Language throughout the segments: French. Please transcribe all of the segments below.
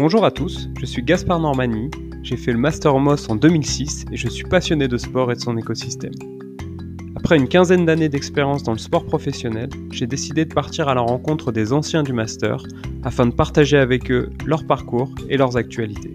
Bonjour à tous, je suis Gaspard Normani, j'ai fait le Master Moss en 2006 et je suis passionné de sport et de son écosystème. Après une quinzaine d'années d'expérience dans le sport professionnel, j'ai décidé de partir à la rencontre des anciens du Master afin de partager avec eux leur parcours et leurs actualités.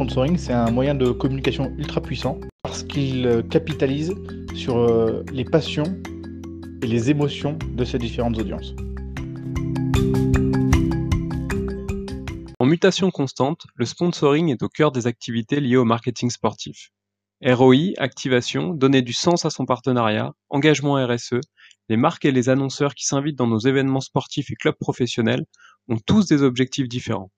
Sponsoring, c'est un moyen de communication ultra puissant parce qu'il euh, capitalise sur euh, les passions et les émotions de ces différentes audiences. En mutation constante, le sponsoring est au cœur des activités liées au marketing sportif. ROI, activation, donner du sens à son partenariat, engagement RSE, les marques et les annonceurs qui s'invitent dans nos événements sportifs et clubs professionnels ont tous des objectifs différents.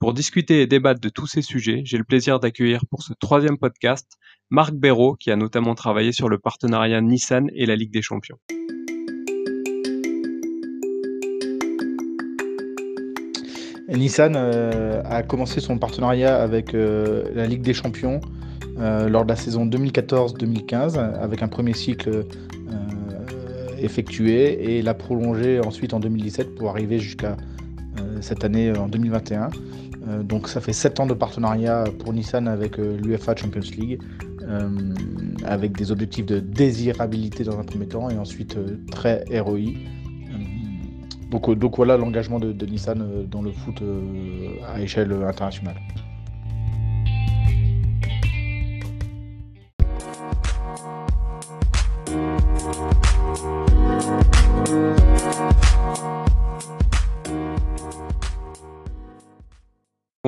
Pour discuter et débattre de tous ces sujets, j'ai le plaisir d'accueillir pour ce troisième podcast Marc Béraud, qui a notamment travaillé sur le partenariat Nissan et la Ligue des Champions. Nissan euh, a commencé son partenariat avec euh, la Ligue des Champions euh, lors de la saison 2014-2015 avec un premier cycle effectué et l'a prolongé ensuite en 2017 pour arriver jusqu'à cette année en 2021. Euh, donc ça fait 7 ans de partenariat pour Nissan avec euh, l'UFA Champions League, euh, avec des objectifs de désirabilité dans un premier temps et ensuite très ROI. Donc, donc, voilà l'engagement de, Nissan dans le foot à échelle internationale.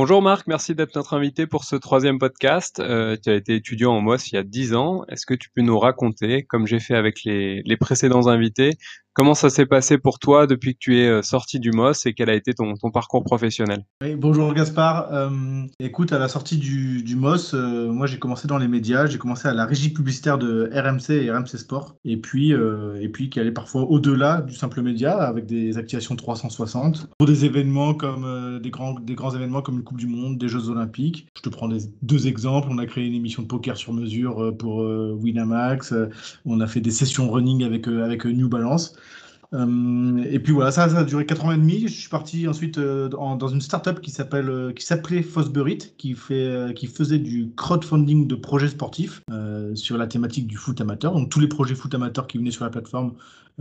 Bonjour Marc, merci d'être notre invité pour ce troisième podcast. Euh, tu as été étudiant en MOS il y a 10 ans. Est-ce que tu peux nous raconter, comme j'ai fait avec les, précédents invités, Comment ça s'est passé pour toi depuis que tu es euh, sorti du MOS et quel a été ton, parcours professionnel? Bonjour Gaspard. Euh, écoute, à la sortie du, du MOS, euh, moi j'ai commencé dans les médias, j'ai commencé à la régie publicitaire de RMC et RMC Sport, et puis, et puis qui allait parfois au-delà du simple média avec des activations 360 pour des événements comme des, grands, des grands événements comme une Du Monde, des Jeux Olympiques. Je te prends deux exemples. On a créé une émission de poker sur mesure pour Winamax, on a fait des sessions running avec, avec New Balance. Euh, et puis voilà, ça, a duré 4 ans et demi. Je suis parti ensuite euh, dans une startup qui s'appelle, euh, qui s'appelait Fosburit, qui fait, qui faisait du crowdfunding de projets sportifs sur la thématique du foot amateur. Donc tous les projets foot amateurs qui venaient sur la plateforme,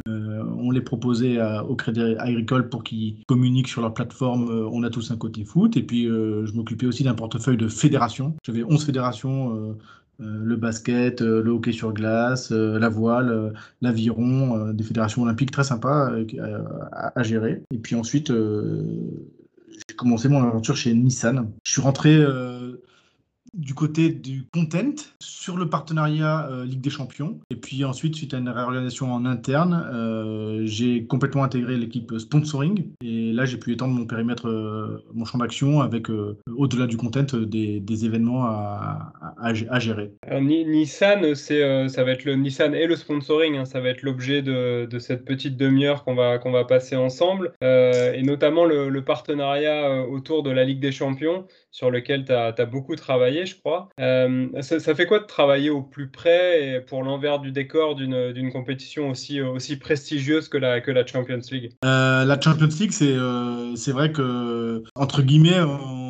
on les proposait au Crédit Agricole pour qu'ils communiquent sur leur plateforme. on a tous un côté foot. Et puis je m'occupais aussi d'un portefeuille de fédérations. J'avais 11 fédérations le basket, euh, le hockey sur glace, euh, la voile, l'aviron, des fédérations olympiques très sympas à, gérer. Et puis ensuite, j'ai commencé mon aventure chez Nissan. Je suis rentré du côté du content sur le partenariat euh, Ligue des Champions. Et puis ensuite, suite à une réorganisation en interne, euh, j'ai complètement intégré l'équipe sponsoring. Et là, j'ai pu étendre mon périmètre, euh, mon champ d'action avec, au-delà du content, des, événements à, à, gérer. Nissan, ça va être le Nissan et le sponsoring. Hein. ça va être l'objet de, de, cette petite demi-heure qu'on va, qu'on va passer ensemble. et notamment le, le partenariat autour de la Ligue des Champions sur lequel tu as, beaucoup travaillé, je crois. Euh, ça, fait quoi de travailler au plus près et pour l'envers du décor d'une compétition aussi, aussi prestigieuse que la, que la Champions League? Euh, La Champions League, c'est euh, c'est vrai que, entre guillemets, on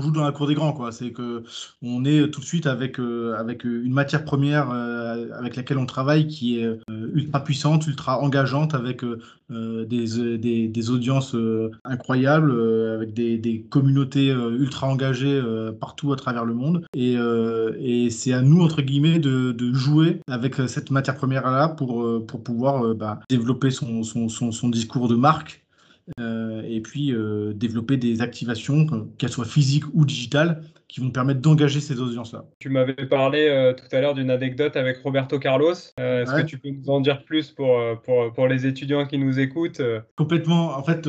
joue dans la cour des grands, quoi. C'est que on est tout de suite avec euh, avec une matière première euh, avec laquelle on travaille qui est euh, ultra puissante, ultra engageante, avec des, des, audiences incroyables, avec des, communautés ultra engagées partout à travers le monde. Et, c'est à nous entre guillemets de, de jouer avec cette matière première là pour pour pouvoir bah, développer son, son, son, discours de marque euh, et puis euh, développer des activations, qu'elles soient physiques ou digitales, qui vont permettre d'engager ces audiences-là. Tu m'avais parlé euh, tout à l'heure d'une anecdote avec Roberto Carlos. Euh, est-ce que tu peux nous en dire plus pour, euh, pour, pour les étudiants qui nous écoutent Complètement. En fait,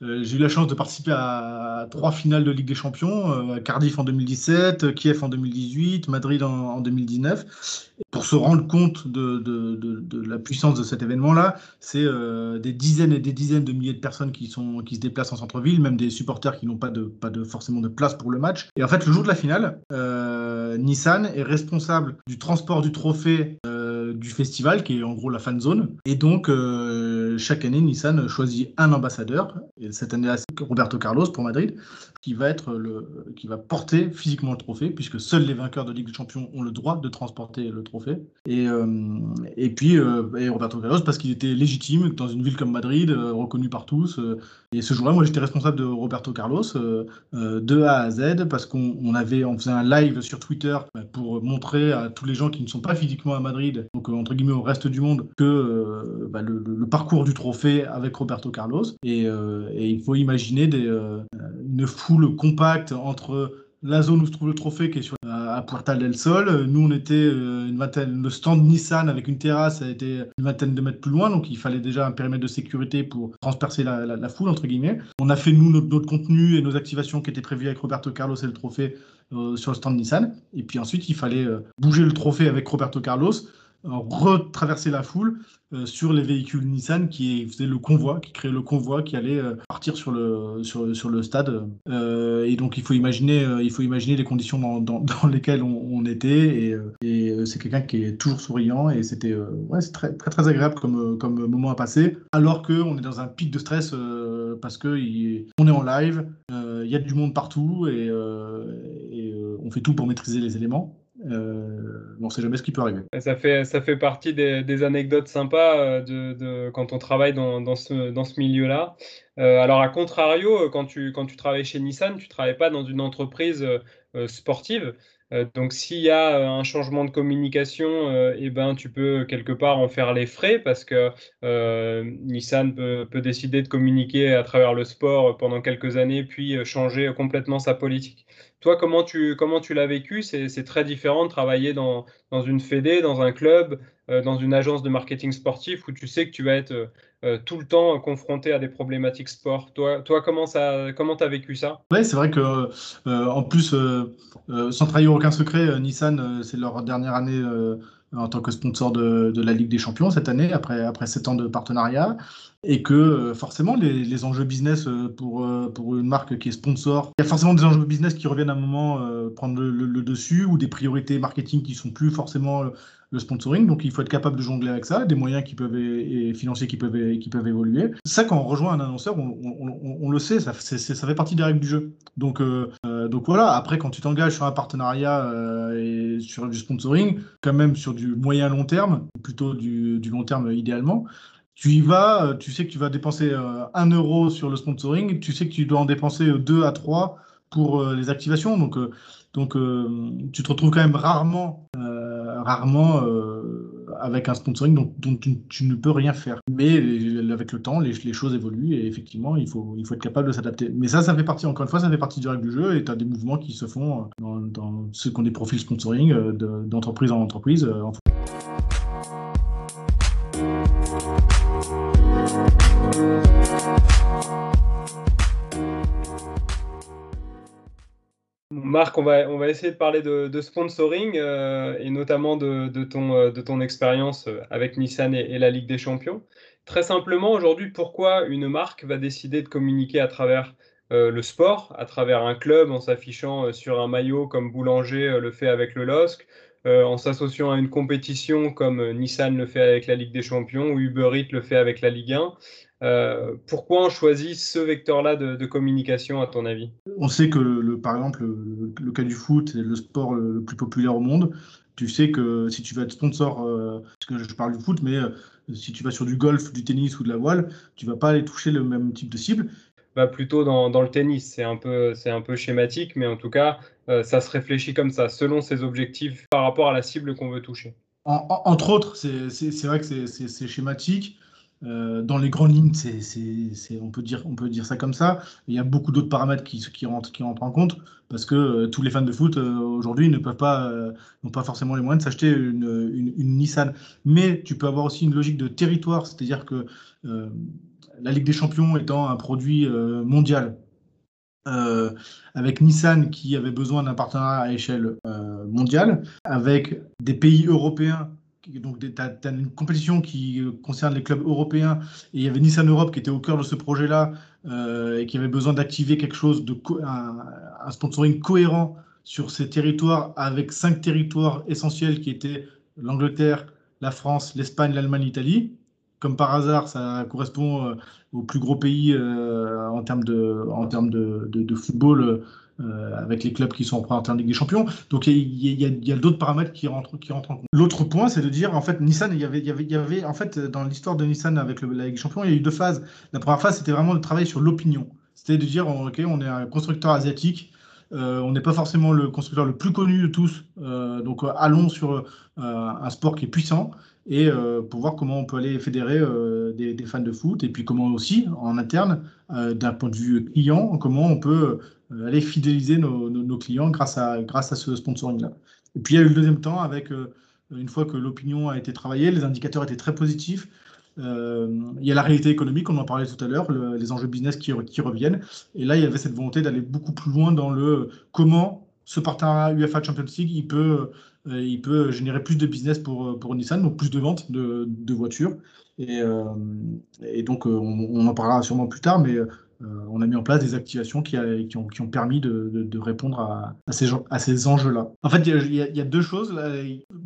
j'ai eu la chance de participer à trois finales de Ligue des Champions, Cardiff en 2017, Kiev en 2018, Madrid en, 2019. Pour se rendre compte de, de, de, la puissance de cet événement-là, c'est des dizaines et des dizaines de milliers de personnes qui, sont, qui se déplacent en centre-ville, même des supporters qui n'ont pas, de, pas de, forcément de place pour le match. Et en fait, le jour de la finale, euh, Nissan est responsable du transport du trophée euh, du festival, qui est en gros la fan zone. Et donc, euh, chaque année, Nissan choisit un ambassadeur. Et cette année-là, c'est Roberto Carlos pour Madrid, qui va, être le, qui va porter physiquement le trophée, puisque seuls les vainqueurs de Ligue des Champions ont le droit de transporter le trophée. Et, et puis, Roberto Carlos, parce qu'il était légitime dans une ville comme Madrid, reconnu par tous. Et ce jour-là, moi, j'étais responsable de Roberto Carlos de A à Z, parce qu'on avait, on faisait un live sur Twitter bah, pour montrer à tous les gens qui ne sont pas physiquement à Madrid, donc euh, entre guillemets au reste du monde, que euh, bah, le, parcours du trophée avec Roberto Carlos. Et, euh, il faut imaginer des, une foule compacte entre la zone où se trouve le trophée qui est sur, à, Puerta del Sol. Nous, on était une vingtaine, le stand Nissan avec une terrasse a été une vingtaine de mètres plus loin, donc il fallait déjà un périmètre de sécurité pour transpercer la, foule, entre guillemets. On a fait, nous, notre, contenu et nos activations qui étaient prévues avec Roberto Carlos et le trophée euh, sur le stand Nissan. Et puis ensuite, il fallait euh, bouger le trophée avec Roberto Carlos, euh, retraverser la foule sur les véhicules Nissan qui faisaient le convoi, qui créaient le convoi qui allait partir sur le, sur, sur le stade. et donc il faut imaginer, il faut imaginer les conditions dans, dans, lesquelles on, était. Et, et c'est quelqu'un qui est toujours souriant et c'était ouais, très, très, très agréable comme, comme moment à passer. Alors qu'on est dans un pic de stress parce qu'on est en live, il y a du monde partout et, on fait tout pour maîtriser les éléments. Euh, on ne sait jamais ce qui peut arriver. Ça fait, ça fait partie des, anecdotes sympas euh, de, quand on travaille dans, ce, dans ce milieu-là. Euh, alors, à contrario, quand tu, quand tu travailles chez Nissan, tu ne travailles pas dans une entreprise sportive. Donc, s'il y a un changement de communication, eh ben, tu peux quelque part en faire les frais parce que Nissan peut, décider de communiquer à travers le sport pendant quelques années, puis changer complètement sa politique. Toi, comment tu, comment tu l'as vécu? C'est très différent de travailler dans, dans, une fédé, dans un club, euh, dans une agence de marketing sportif où tu sais que tu vas être euh, euh, tout le temps confronté à des problématiques sport. Toi, toi comment tu comment as vécu ça? Oui, c'est vrai que en plus, sans trahir aucun secret, Nissan, c'est leur dernière année en tant que sponsor de, la Ligue des Champions cette année, après, après 7 ans de partenariat, et que euh, forcément les, les, enjeux business euh, pour, euh, pour une marque qui est sponsor, il y a forcément des enjeux business qui reviennent à un moment prendre le, le, dessus, ou des priorités marketing qui sont plus forcément le sponsoring. Donc il faut être capable de jongler avec ça, des moyens qui peuvent et financiers qui peuvent, qui peuvent évoluer. Ça, quand on rejoint un annonceur, on, le sait, ça, fait partie des règles du jeu. Donc, donc voilà, après quand tu t'engages sur un partenariat et sur du sponsoring, quand même sur du moyen long terme, plutôt du, long terme idéalement, tu y vas, euh, tu sais que tu vas dépenser 1 euh, euro sur le sponsoring, tu sais que tu dois en dépenser 2 à 3 pour euh, les activations. Donc, donc tu te retrouves quand même rarement, rarement avec un sponsoring dont, tu, ne peux rien faire. Mais avec le temps, les, choses évoluent et effectivement, il faut, être capable de s'adapter. Mais ça, ça fait partie, encore une fois, ça fait partie du règle du jeu et tu as des mouvements qui se font dans, dans ceux qui ont des profils sponsoring d'entreprise en entreprise. En... Marc, on va, essayer de parler de, sponsoring euh, et notamment de, ton, euh, ton expérience euh, avec Nissan et, la Ligue des Champions. Très simplement, aujourd'hui, pourquoi une marque va décider de communiquer à travers le sport, à travers un club, en s'affichant sur un maillot comme Boulanger le fait avec le LOSC, en s'associant à une compétition comme Nissan le fait avec la Ligue des Champions ou Uber Eats le fait avec la Ligue 1 euh, pourquoi on choisit ce vecteur-là de, communication, à ton avis? On sait que, le, par exemple, le, cas du foot est le sport le, plus populaire au monde. Tu sais que si tu vas être sponsor, euh, parce que je parle du foot, mais euh, si tu vas sur du golf, du tennis ou de la voile, tu vas pas aller toucher le même type de cible. Bah plutôt dans, dans le tennis, c'est un, peu, un peu schématique, mais en tout cas, ça se réfléchit comme ça, selon ses objectifs par rapport à la cible qu'on veut toucher. entre autres, c'est vrai que c'est schématique. dans les grandes lignes, c'est, on, peut dire, on peut dire ça comme ça. Il y a beaucoup d'autres paramètres qui, rentrent, en compte parce que tous les fans de foot aujourd'hui ne peuvent pas, n'ont pas forcément les moyens de s'acheter une, Nissan. Mais tu peux avoir aussi une logique de territoire, c'est-à-dire que la Ligue des Champions étant un produit mondial, euh, avec Nissan qui avait besoin d'un partenariat à échelle euh, mondiale, avec des pays européens. Donc, tu as, une compétition qui euh, concerne les clubs européens et il y avait Nissan Europe qui était au cœur de ce projet-là et qui avait besoin d'activer quelque chose, de un, sponsoring cohérent sur ces territoires avec cinq territoires essentiels qui étaient l'Angleterre, la France, l'Espagne, l'Allemagne, l'Italie comme par hasard, ça correspond euh, au plus gros pays euh, en termes de, en termes de, de, football. Euh, avec les clubs qui sont en en Ligue des Champions. Donc il y, a, d'autres paramètres qui rentrent, qui rentrent en compte. L'autre point, c'est de dire, en fait, Nissan, il y avait, y avait, y avait en fait, dans l'histoire de Nissan avec le, la Ligue des Champions, il y a eu deux phases. La première phase, c'était vraiment de travailler sur l'opinion. C'était de dire, ok, on est un constructeur asiatique, on n'est pas forcément le constructeur le plus connu de tous, donc allons sur un sport qui est puissant et euh, pour voir comment on peut aller fédérer euh, des, fans de foot et puis comment aussi en interne, euh, d'un point de vue client, comment on peut aller fidéliser nos, clients grâce à, grâce à ce sponsoring-là. Et puis il y a eu le deuxième temps avec, une fois que l'opinion a été travaillée, les indicateurs étaient très positifs. il y a la réalité économique, on en parlait tout à l'heure, les enjeux business qui, qui, reviennent. Et là, il y avait cette volonté d'aller beaucoup plus loin dans le comment ce partenariat UEFA Champions League, il peut il peut générer plus de business pour, euh, pour Nissan, donc plus de ventes de, de voitures. Et, euh, donc, on, en parlera sûrement plus tard, mais on a mis en place des activations qui, qui, ont, qui ont, permis de, de, répondre à, à, ces, ces enjeux-là. En fait, il y, a, deux choses.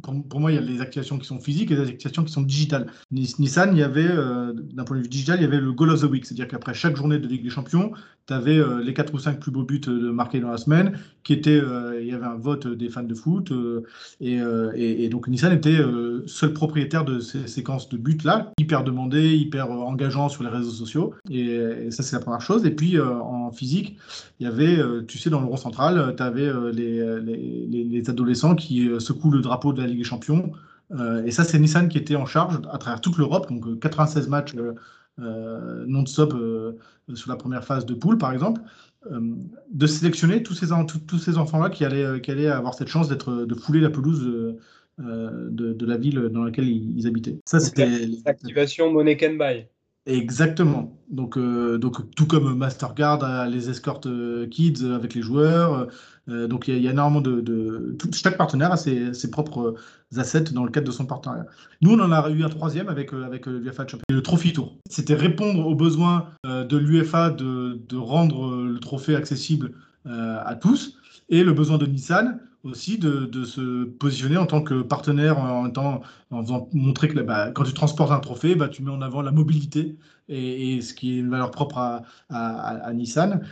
Pour, pour, moi, il y a les activations qui sont physiques et les activations qui sont digitales. Nissan, il y avait, d'un point de vue digital, il y avait le Goal of the Week, c'est-à-dire qu'après chaque journée de Ligue des Champions, tu avais euh, les 4 ou 5 plus beaux buts euh, marqués dans la semaine, qui étaient, euh, il y avait un vote des fans de foot, et, donc Nissan était seul propriétaire de ces séquences de buts-là, hyper demandées, hyper engageant sur les réseaux sociaux, et, ça c'est la première chose. Et puis en physique, il y avait, tu sais, dans le rond central, tu avais les, les, adolescents qui secouent le drapeau de la Ligue des Champions, et ça c'est Nissan qui était en charge à travers toute l'Europe, donc 96 matchs euh, non-stop euh, sur la première phase de poule, par exemple, euh, de sélectionner tous ces, tous ces enfants-là qui allaient, qui allaient avoir cette chance d'être, de fouler la pelouse de, de, la ville dans laquelle ils, habitaient. Ça, c'était l'activation Money Can Buy. Exactement. Donc, donc tout comme Mastercard les escortes kids avec les joueurs, euh, donc il y, a énormément de, chaque partenaire a ses, propres assets dans le cadre de son partenariat. Nous, on en a eu un troisième avec, euh, avec euh, l'UFA Champions, le Trophy Tour. C'était répondre aux besoins de l'UFA de, rendre le trophée accessible à tous et le besoin de Nissan aussi de, se positionner en tant que partenaire en, en, en faisant montrer que bah, quand tu transportes un trophée, bah, tu mets en avant la mobilité et, ce qui est une valeur propre à, à Nissan.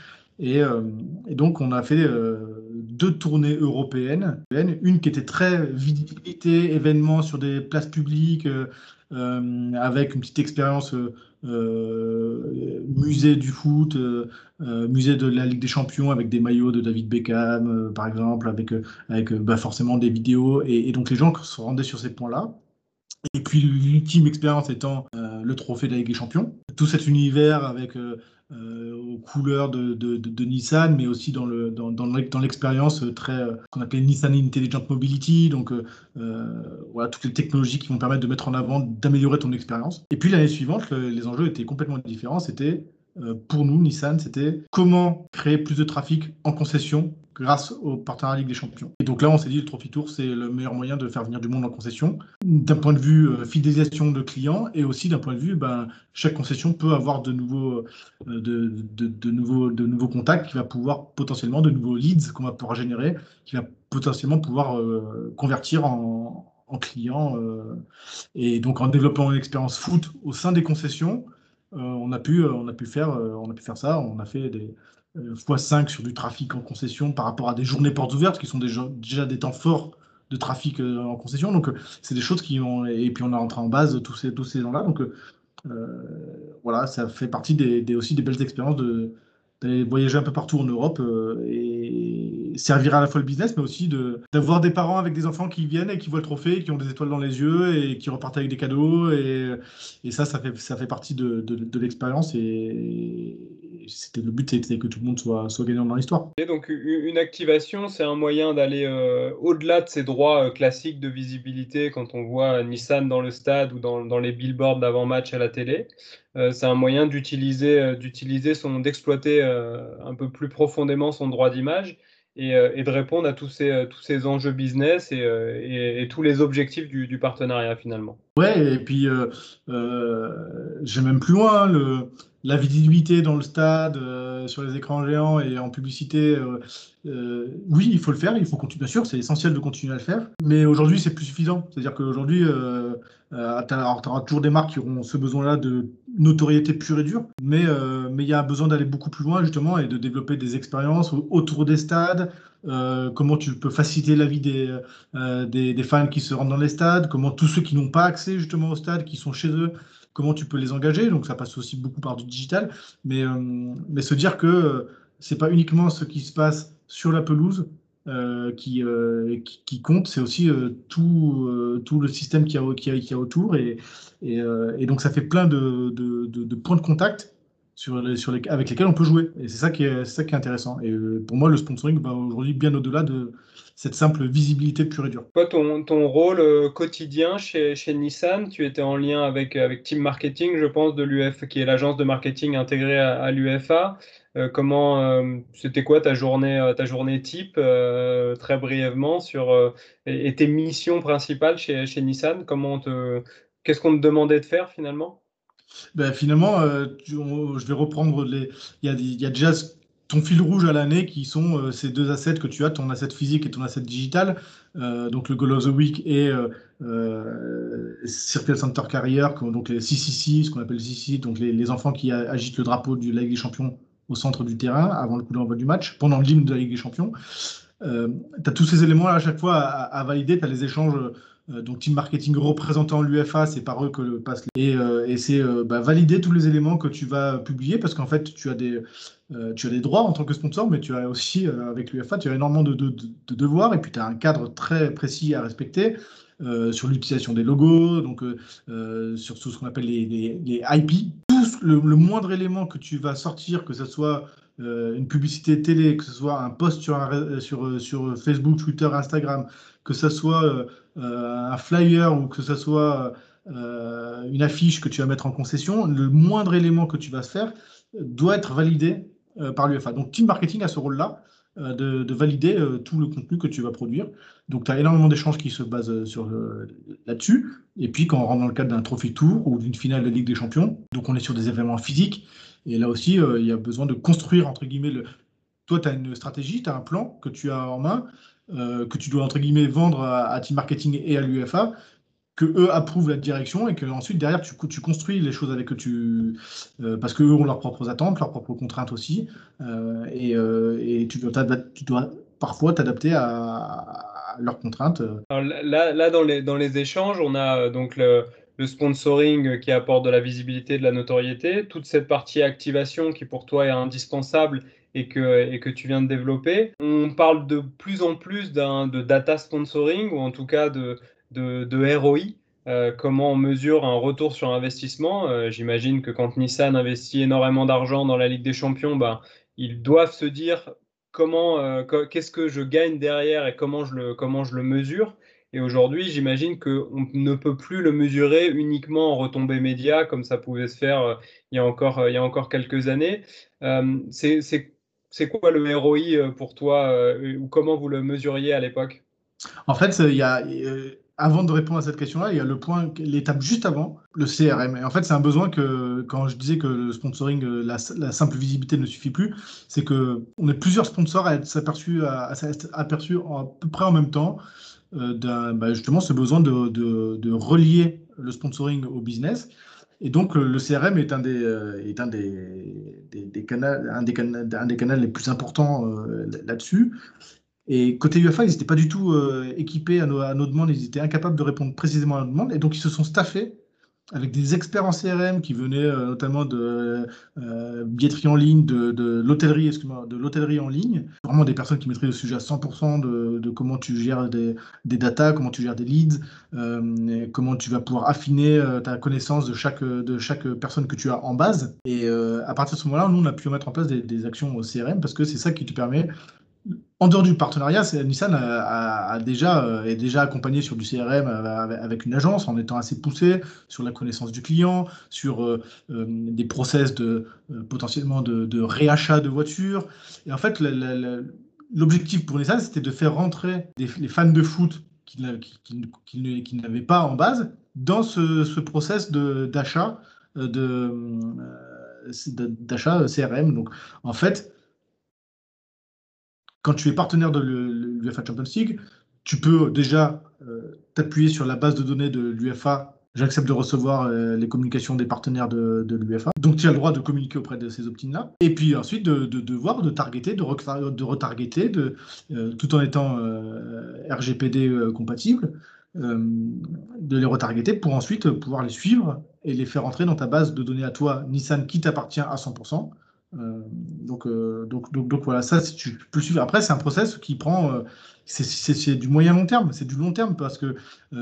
Euh, et, donc, on a fait euh, deux tournées européennes. Une qui était très visibilité, événement sur des places publiques, euh, avec une petite expérience musée du foot, musée de la Ligue des Champions, avec des maillots de David Beckham, par exemple, avec, bah, forcément des vidéos. Et, donc, les gens se rendaient sur ces points-là. Et puis l'ultime expérience étant le trophée de la Ligue des Champions. Tout cet univers avec euh, aux couleurs de, Nissan, mais aussi dans, le, dans, dans l'expérience très euh, qu'on appelait Nissan Intelligent Mobility, donc euh, toutes les technologies qui vont permettre de mettre en avant, d'améliorer ton expérience. Et puis l'année suivante, les enjeux étaient complètement différents. C'était pour nous, Nissan, c'était comment créer plus de trafic en concession grâce au partenariat Ligue des Champions. Et donc là, on s'est dit, le Trophy Tour, c'est le meilleur moyen de faire venir du monde en concession, d'un point de vue euh, fidélisation de clients, et aussi d'un point de vue, ben, chaque concession peut avoir de nouveaux, euh, de, de, nouveaux, de nouveaux contacts qui va pouvoir potentiellement, de nouveaux leads qu'on va pouvoir générer, qui va potentiellement pouvoir euh, convertir en, en clients. et donc en développant une expérience foot au sein des concessions, on, a pu, on, a pu faire, on a pu faire ça, on a fait des x5 sur du trafic en concession par rapport à des journées portes ouvertes qui sont déjà, des temps forts de trafic euh, en concession. Donc, euh, c'est des choses qui ont. Et puis, on a rentré en base tous ces, tous ces gens-là. Donc, euh, voilà, ça fait partie des, aussi des belles expériences de, d'aller voyager un peu partout en Europe servir à la fois le business, mais aussi d'avoir des parents avec des enfants qui viennent et qui voient le trophée, qui ont des étoiles dans les yeux et qui repartent avec des cadeaux. Et, et ça, ça fait, ça fait partie de, de, l'expérience. Et, c'était le but, c'était que tout le monde soit, soit gagnant dans l'histoire. Donc, une activation, c'est un moyen d'aller euh, au-delà de ces droits euh, classiques de visibilité quand on voit Nissan dans le stade ou dans, dans les billboards d'avant-match à la télé. Euh, c'est un moyen d'utiliser, d'utiliser son, d'exploiter un peu plus profondément son droit d'image euh, et, de répondre à tous ces, euh, tous ces enjeux business et, euh, tous les objectifs du, partenariat finalement. Ouais, et puis j'ai même plus loin, hein, la visibilité dans le stade, sur les écrans géants et en publicité, oui, il faut le faire, il faut continuer, bien sûr, c'est essentiel de continuer à le faire, mais aujourd'hui c'est plus suffisant. C'est-à-dire qu'aujourd'hui, tu auras toujours des marques qui auront ce besoin-là de notoriété pure et dure, mais euh, mais il y a besoin d'aller beaucoup plus loin justement et de développer des expériences autour des stades. Euh, comment tu peux faciliter la vie des, euh, des, des, fans qui se rendent dans les stades, comment tous ceux qui n'ont pas accès justement au stade, qui sont chez eux, comment tu peux les engager. Donc ça passe aussi beaucoup par du digital, mais, mais se dire que c'est pas uniquement ce qui se passe sur la pelouse, euh, qui, euh, qui, compte, c'est aussi euh, tout, tout le système qu'il y, a autour. Et, et, donc, ça fait plein de, points de contact sur sur les, avec lesquels on peut jouer. Et c'est ça, qui est, ça qui est intéressant. Et pour moi, le sponsoring va aujourd'hui bien au-delà de cette simple visibilité pure et dure. Toi, ton, ton rôle quotidien chez, chez, Nissan, tu étais en lien avec, avec Team Marketing, je pense, de l'UF, qui est l'agence de marketing intégrée à l'UFA. Euh, comment euh, c'était quoi ta journée, euh, ta journée type très brièvement sur et, tes missions principales chez, chez Nissan? Comment te, qu'est-ce qu'on te demandait de faire finalement? Ben, finalement, je vais reprendre les. Il y a, déjà ton fil rouge à l'année qui sont ces deux assets que tu as, ton asset physique et ton asset digital. donc le Goal of the Week et Circle Center Carrier, donc les CCC, ce qu'on appelle CCC, donc les, les enfants qui agitent le drapeau de la des Champions au centre du terrain avant le coup d'envoi du match, pendant l'hymne de la Ligue des Champions. Euh, tu as tous ces éléments à chaque fois à, valider, tu as les échanges. Euh, donc, team marketing représentant l'UFA, c'est par eux que le passe. Et, euh, et c'est bah, valider tous les éléments que tu vas publier parce qu'en fait, tu as, des, tu as des droits en tant que sponsor, mais tu as aussi, avec l'UFA, tu as énormément de, de devoirs et puis tu as un cadre très précis à respecter. Euh, sur l'utilisation des logos, donc euh, euh, sur tout ce qu'on appelle les, IP. Tout le, moindre élément que tu vas sortir, que ce soit une publicité télé, que ce soit un post sur, sur, sur Facebook, Twitter, Instagram, que ce soit un flyer ou que ce soit une affiche que tu vas mettre en concession, le moindre élément que tu vas faire doit être validé par l'UFA. Donc Team Marketing a ce rôle-là de, de, valider tout le contenu que tu vas produire. Donc, tu as énormément d'échanges qui se basent euh, sur euh, là-dessus. Et puis, quand on rentre dans le cadre d'un trophy tour ou d'une finale de Ligue des Champions, donc on est sur des événements physiques. Et là aussi, euh, il y a besoin de construire, entre guillemets, le... toi, tu as une stratégie, tu as un plan que tu as en main, que tu dois, entre guillemets, vendre à, Team Marketing et à l'UFA que eux approuvent la direction et que ensuite derrière tu, construis les choses avec que tu parce qu'eux ont leurs propres attentes, leurs propres contraintes aussi et, et tu, dois, tu dois parfois t'adapter à, leurs contraintes. Euh. là, là dans, les, dans les échanges, on a euh, donc le, le, sponsoring qui apporte de la visibilité, de la notoriété, toute cette partie activation qui pour toi est indispensable et que, et que tu viens de développer. On parle de plus en plus de data sponsoring ou en tout cas de, de, de ROI. Euh, comment on mesure un retour sur investissement. J'imagine que quand Nissan investit énormément d'argent dans la Ligue des Champions, bah, ils doivent se dire comment, euh, qu'est-ce que je gagne derrière et comment je le, comment je le mesure. Et aujourd'hui, j'imagine qu'on ne peut plus le mesurer uniquement en retombées médias comme ça pouvait se faire euh, il, y a encore, euh, il y a encore quelques années. c'est quoi le ROI pour toi ou comment vous le mesuriez à l'époque? En fait, il y a, avant de répondre à cette question-là, il y a le point, l'étape juste avant, le CRM. Et en fait, c'est un besoin que, quand je disais que le sponsoring, euh, la, simple visibilité ne suffit plus, c'est que on est plusieurs sponsors à être aperçus à, peu près en même temps euh, d'un, bah, justement ce besoin de, de, relier le sponsoring au business. Et donc, le CRM est un des, euh, est un des, des, canaux, un des, un des canaux les plus importants là-dessus. Et côté UFA, ils n'étaient pas du tout euh, équipés à nos, demandes, ils étaient incapables de répondre précisément à nos demandes, et donc ils se sont staffés avec des experts en CRM qui venaient notamment de billetterie en ligne, de, l'hôtellerie, de l'hôtellerie en ligne. Vraiment des personnes qui maîtrisent le sujet à 100% de, comment tu gères des, des data, comment tu gères des leads, comment tu vas pouvoir affiner ta connaissance de chaque, de chaque personne que tu as en base. Et à partir de ce moment-là, nous, on a pu mettre en place des actions au CRM parce que c'est ça qui te permet en dehors du partenariat, Nissan a, déjà, euh, est déjà accompagné sur du CRM euh, avec une agence en étant assez poussé sur la connaissance du client, sur euh, des process de potentiellement de, réachat de voitures. Et en fait, l'objectif pour Nissan, c'était de faire rentrer les fans de foot qui, n'avaient pas en base dans ce, ce process d'achat d'achat CRM. Donc, en fait, quand tu es partenaire de l'UFA Champions League, tu peux déjà euh, t'appuyer sur la base de données de l'UFA. J'accepte de recevoir euh, les communications des partenaires de, l'UFA. Donc tu as le droit de communiquer auprès de ces opt-ins-là. Et puis ensuite de, de, voir, de targeter, de, retargeter, de, euh, tout en étant RGPD compatible, de les retargeter pour ensuite pouvoir les suivre et les faire entrer dans ta base de données à toi, Nissan, qui t'appartient à 100%. Euh, donc, euh, donc, voilà, ça, tu peux suivre. Après, c'est un process qui prend. Euh, c'est du moyen long terme, c'est du long terme parce que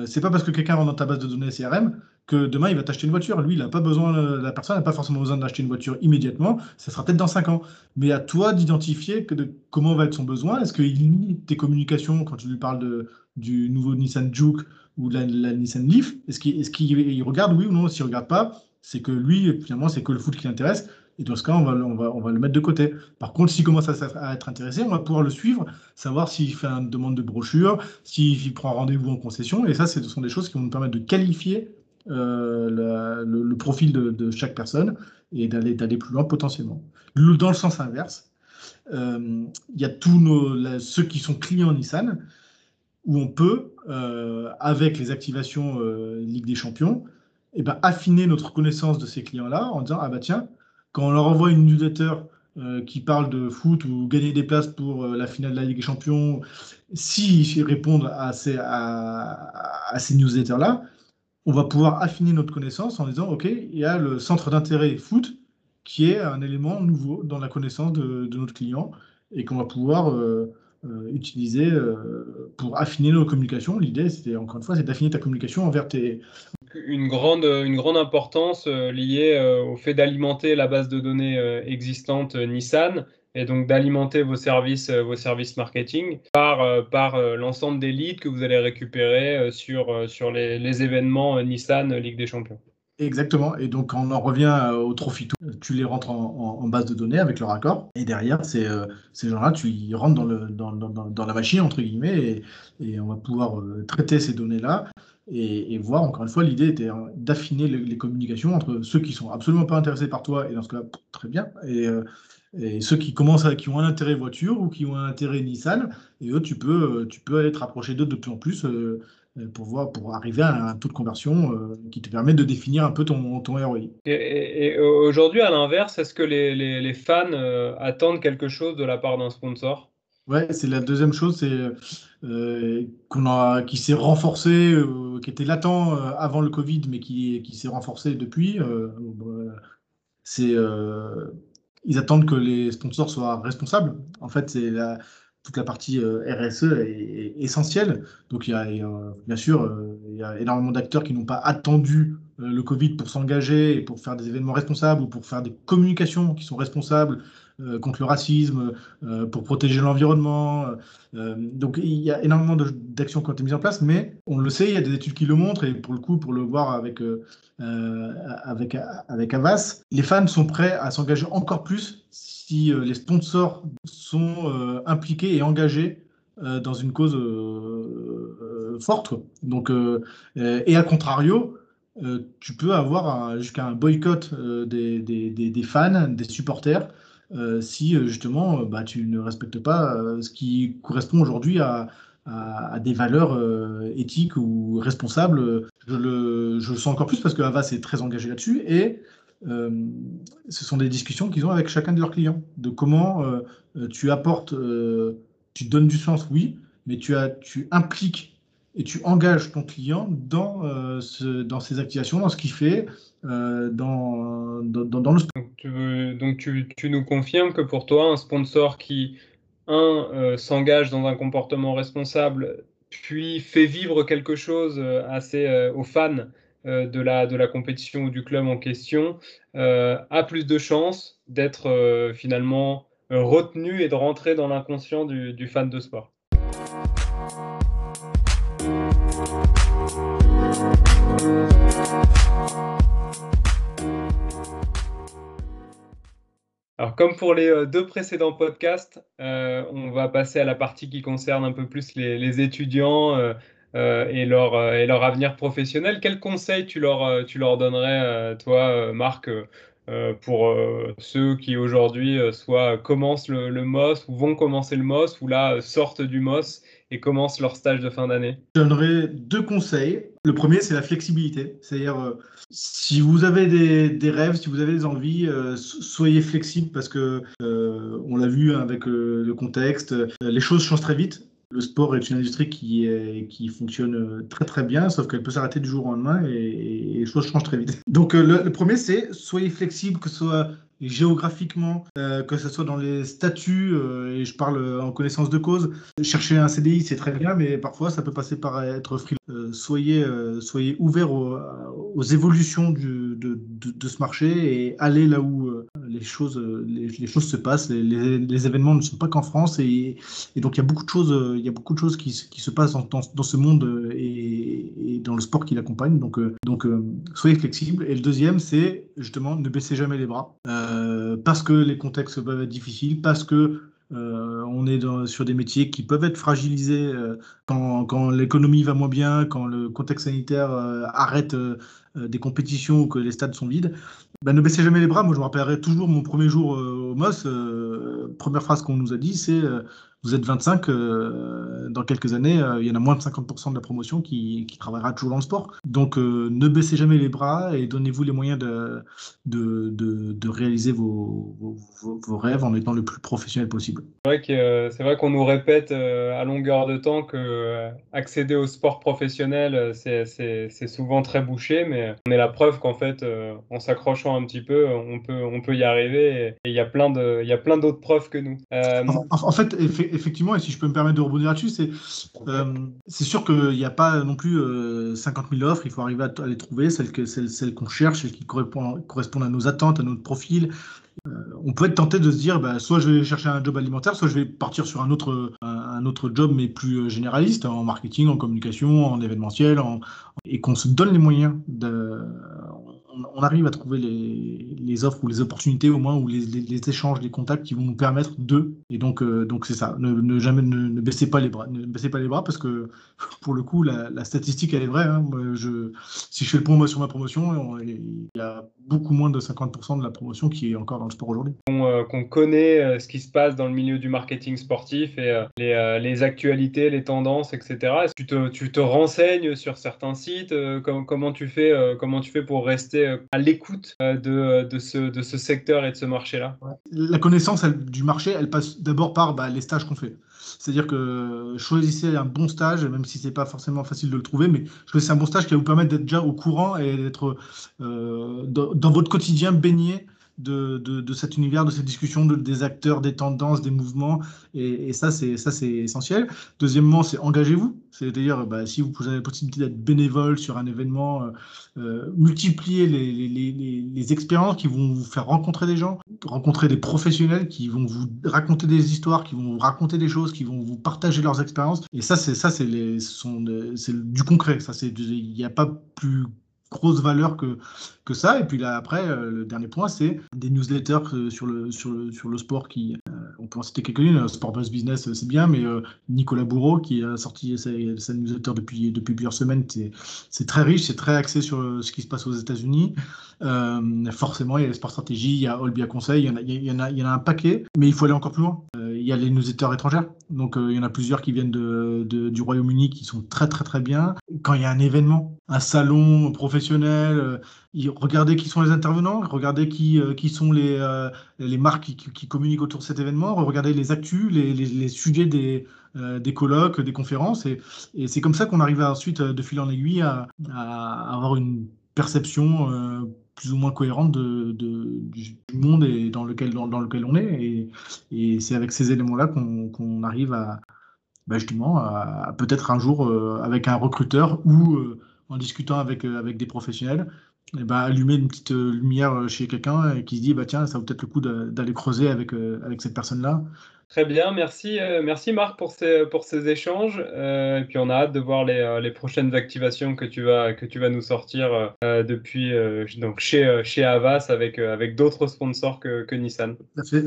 c'est pas parce que quelqu'un rentre dans ta base de données CRM que demain il va t'acheter une voiture. Lui, il n'a pas besoin, la personne n'a pas forcément besoin d'acheter une voiture immédiatement. Ça sera peut-être dans 5 ans. Mais à toi d'identifier de, comment va être son besoin. Est-ce qu'il limite tes communications quand tu lui parles de, du nouveau Nissan Juke ou la, la Nissan Leaf? Est-ce qu'il est qu'il regarde oui ou non? S'il regarde pas, c'est que lui, finalement, c'est que le foot qui l'intéresse. Et dans ce cas, on va, on va, on va le mettre de côté. Par contre, s'il commence à, être intéressé, on va pouvoir le suivre, savoir s'il fait une demande de brochure, s'il prend rendez-vous en concession. Et ça, ce sont des choses qui vont nous permettre de qualifier euh, le, profil de, chaque personne et d'aller plus loin potentiellement. Dans le sens inverse, euh, il y a tous nos, ceux qui sont clients Nissan, où on peut, euh, avec les activations Ligue des Champions, eh ben, affiner notre connaissance de ces clients-là en disant, ah bah tiens, quand on leur envoie une newsletter euh, qui parle de foot ou gagner des places pour euh, la finale de la Ligue des Champions, s'ils répondent à ces, à, ces newsletters-là, on va pouvoir affiner notre connaissance en disant, OK, il y a le centre d'intérêt foot qui est un élément nouveau dans la connaissance de, notre client et qu'on va pouvoir euh, utiliser pour affiner nos communications. L'idée, c'était encore une fois, c'est d'affiner ta communication envers tes, une grande, une grande importance euh, liée euh, au fait d'alimenter la base de données euh, existante Nissan et donc d'alimenter vos services, vos services marketing par, par l'ensemble des leads que vous allez récupérer sur, sur les, événements Nissan Ligue des Champions. Exactement. Et donc, on en revient au Trophy tu les rentres en, base de données avec leur accord. Et derrière, ces, ces gens-là, tu y rentres dans, la machine, entre guillemets, et, on va pouvoir traiter ces données-là et, voir, encore une fois, l'idée était hein, d'affiner les, communications entre ceux qui sont absolument pas intéressés par toi, et dans ce cas, très bien, et, euh, ceux qui commencent qui ont un intérêt voiture ou qui ont un intérêt Nissan, et eux, tu peux, euh, tu peux aller te rapprocher d'eux de plus en plus euh, pour, voir, pour arriver à un taux de conversion qui te permet de définir un peu ton, ton ROI. Et, aujourd'hui, à l'inverse, est-ce que les, les fans attendent quelque chose de la part d'un sponsor? Ouais, c'est la deuxième chose, c'est euh, qu'on a, qui s'est renforcé, euh, qui était latent euh, avant le Covid, mais qui, qui s'est renforcé depuis. c'est, ils attendent que les sponsors soient responsables. En fait, c'est la, toute la partie RSE est, essentielle. Donc, il y a, bien sûr, il y a énormément d'acteurs qui n'ont pas attendu le Covid pour s'engager et pour faire des événements responsables ou pour faire des communications qui sont responsables euh, contre le racisme, euh, pour protéger l'environnement. Euh, donc il y a énormément d'actions qui ont été mises en place, mais on le sait, il y a des études qui le montrent, et pour le coup, pour le voir avec, avec, avec Avas, les fans sont prêts à s'engager encore plus si les sponsors sont impliqués et engagés dans une cause forte. Donc, et à contrario, tu peux avoir jusqu'à un boycott des, des, des, fans, des supporters, euh, si euh, justement euh, bah, tu ne respectes pas ce qui correspond aujourd'hui à, des valeurs éthiques ou responsables. Je le, je le, sens encore plus parce que Havas est très engagé là-dessus et ce sont des discussions qu'ils ont avec chacun de leurs clients, de comment tu apportes, tu donnes du sens, oui, mais tu, as, tu impliques et tu engages ton client dans, dans ses activations, dans ce qu'il fait, dans, dans, le sport. Donc, tu, nous confirmes que pour toi, un sponsor qui, un, s'engage dans un comportement responsable, puis fait vivre quelque chose assez aux fans de, la, compétition ou du club en question, a plus de chances d'être finalement retenu et de rentrer dans l'inconscient du fan de sport? Comme pour les euh, deux précédents podcasts, euh, on va passer à la partie qui concerne un peu plus les, étudiants euh, et, leur, avenir professionnel. Quels conseils tu leur, donnerais, toi, Marc, pour ceux qui aujourd'hui soit commencent le, MOS ou vont commencer le MOS ou là sortent du MOS et commencent leur stage de fin d'année Je donnerai deux conseils. Le premier, c'est la flexibilité. C'est-à-dire, euh, si vous avez des, rêves, si vous avez des envies, euh, soyez flexible parce que, euh, on l'a vu avec le contexte, les choses changent très vite. Le sport est une industrie qui, est, qui fonctionne très très bien, sauf qu'elle peut s'arrêter du jour au lendemain et, les choses changent très vite. Donc le, le premier, c'est soyez flexible, que ce soit géographiquement, euh, que ce soit dans les statuts, euh, et je parle en connaissance de cause. Chercher un CDI, c'est très bien, mais parfois ça peut passer par être free. Euh, soyez, soyez ouverts aux, évolutions de, de, ce marché et allez là où les, choses, les, choses se passent. Les, événements ne sont pas qu'en France, et, donc il y a beaucoup de choses, il y a beaucoup de choses qui, se passent dans, ce monde et, et, dans le sport qui l'accompagne. Donc, soyez flexibles. Et le deuxième, c'est justement ne baissez jamais les bras. Euh, parce que les contextes peuvent être difficiles, parce que euh, on est sur des métiers qui peuvent être fragilisés euh, quand, l'économie va moins bien, quand le contexte sanitaire arrête des compétitions ou que les stades sont vides. Ben, ne baissez jamais les bras. Moi, je me rappellerai toujours mon premier jour au MOS. première phrase qu'on nous a dit, c'est vous êtes 25, euh, dans quelques années, euh, il y en a moins de 50% de la promotion qui, travaillera toujours dans le sport. Donc euh, ne baissez jamais les bras et donnez-vous les moyens de, de, réaliser vos, vos, rêves en étant le plus professionnel possible. C'est vrai qu'on nous répète à longueur de temps que accéder au sport professionnel, c'est souvent très bouché, mais on est la preuve qu'en fait, en s'accrochant un petit peu, on peut, on peut y arriver et il y a plein d'autres preuves que nous. En, en, fait, effectivement, et si je peux me permettre de rebondir là-dessus, c'est euh, sûr qu'il n'y a pas non plus 50 euh, 000 offres. Il faut arriver à, les trouver, celles qu'on celles, cherche et qui correspondent, à nos attentes, à notre profil. Euh, on peut être tenté de se dire, bah, soit je vais chercher un job alimentaire, soit je vais partir sur un, autre job, mais plus généraliste, en marketing, en communication, en événementiel, et qu'on se donne les moyens de on, arrive à trouver les, offres ou les opportunités au moins ou les, échanges, les contacts qui vont nous permettre de. Et donc, euh, donc c'est ça. Ne, jamais ne, baissez pas les bras. Ne baissez pas les bras parce que pour le coup, la, statistique elle est vraie. Hein. je, si je fais le point sur ma promotion, il y a beaucoup moins de 50% de la promotion qui est encore dans le sport aujourd'hui. Euh, qu'on connaît euh, ce qui se passe dans le milieu du marketing sportif et les, actualités, les tendances, etc. Tu te, tu te renseignes sur certains sites comment, tu fais, comment tu fais pour rester euh, à l'écoute euh, de, ce secteur et de ce marché-là La connaissance du marché, elle passe d'abord par bah, les stages qu'on fait. C'est-à-dire que choisissez un bon stage, même si c'est pas forcément facile de le trouver, mais choisissez un bon stage qui va vous permettre d'être déjà au courant et d'être euh, dans, votre quotidien baigné de, de, cet univers, de cette discussion, de, des acteurs, des tendances, des mouvements. Et, ça, c'est ça, c'est essentiel. Deuxièmement, c'est engagez-vous. C'est-à-dire, bah, si vous avez la possibilité d'être bénévole sur un événement, euh, euh, multipliez les, les, les, les, expériences qui vont vous faire rencontrer des gens, rencontrer des professionnels qui vont vous raconter des histoires, qui vont vous raconter des choses, qui vont vous partager leurs expériences. Et ça, c'est ça, c'est du concret. Ça, c'est il n'y a pas plus grosse valeur que, que ça. Et puis là, après, euh, le dernier point, c'est des newsletters euh, sur le, sur le, sur le sport qui, euh, on peut en citer quelques-unes, Sport Buzz Business, c'est bien, mais Nicolas Bourreau, qui a sorti sa, newsletter depuis, depuis plusieurs semaines, c'est très riche, c'est très axé sur ce qui se passe aux États-Unis. forcément, il y a les sports stratégie, il y a Olbia Conseil, il y, en a, il, y en a, il y en a un paquet, mais il faut aller encore plus loin. Il y a les newsletters étrangères. Donc, il y en a plusieurs qui viennent de, du Royaume-Uni qui sont très, très, très bien. Quand il y a un événement, un salon professionnel, regardez qui sont les intervenants, regardez qui, qui sont les, les marques qui, communiquent autour de cet événement, regardez les actus, les, les, sujets des, des colloques, des conférences. Et, et c'est comme ça qu'on arrive ensuite, de fil en aiguille, à, à avoir une perception plus ou moins cohérente du monde et dans lequel, dans, lequel on est. Et, c'est avec ces éléments-là qu'on arrive à, bah, justement, à, peut-être un jour, euh, avec un recruteur ou euh, en discutant avec, euh, avec des professionnels, eh bah, allumer une petite lumière chez quelqu'un qui se dit bah, tiens, ça vaut peut-être le coup d'aller creuser avec, avec cette personne-là Très bien, merci, euh, merci Marc pour ces, pour ces échanges. Euh, et puis on a hâte de voir les, euh, les, prochaines activations que tu vas, que tu vas nous sortir depuis donc chez, chez Avas avec, avec d'autres sponsors que, que Nissan.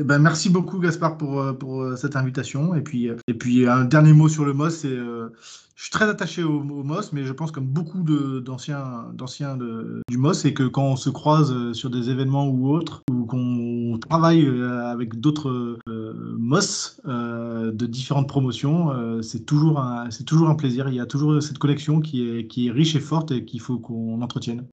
Ben, merci beaucoup Gaspard pour, pour cette invitation. Et puis, et puis un dernier mot sur le MOS, je suis très attaché au, MOS, mais je pense comme beaucoup d'anciens du MOS, c'est que quand on se croise sur des événements ou autres, ou qu'on travaille avec d'autres MOS euh, de différentes promotions, euh, c'est toujours, un, toujours un plaisir. Il y a toujours cette connexion qui est, qui est riche et forte et qu'il faut qu'on entretienne.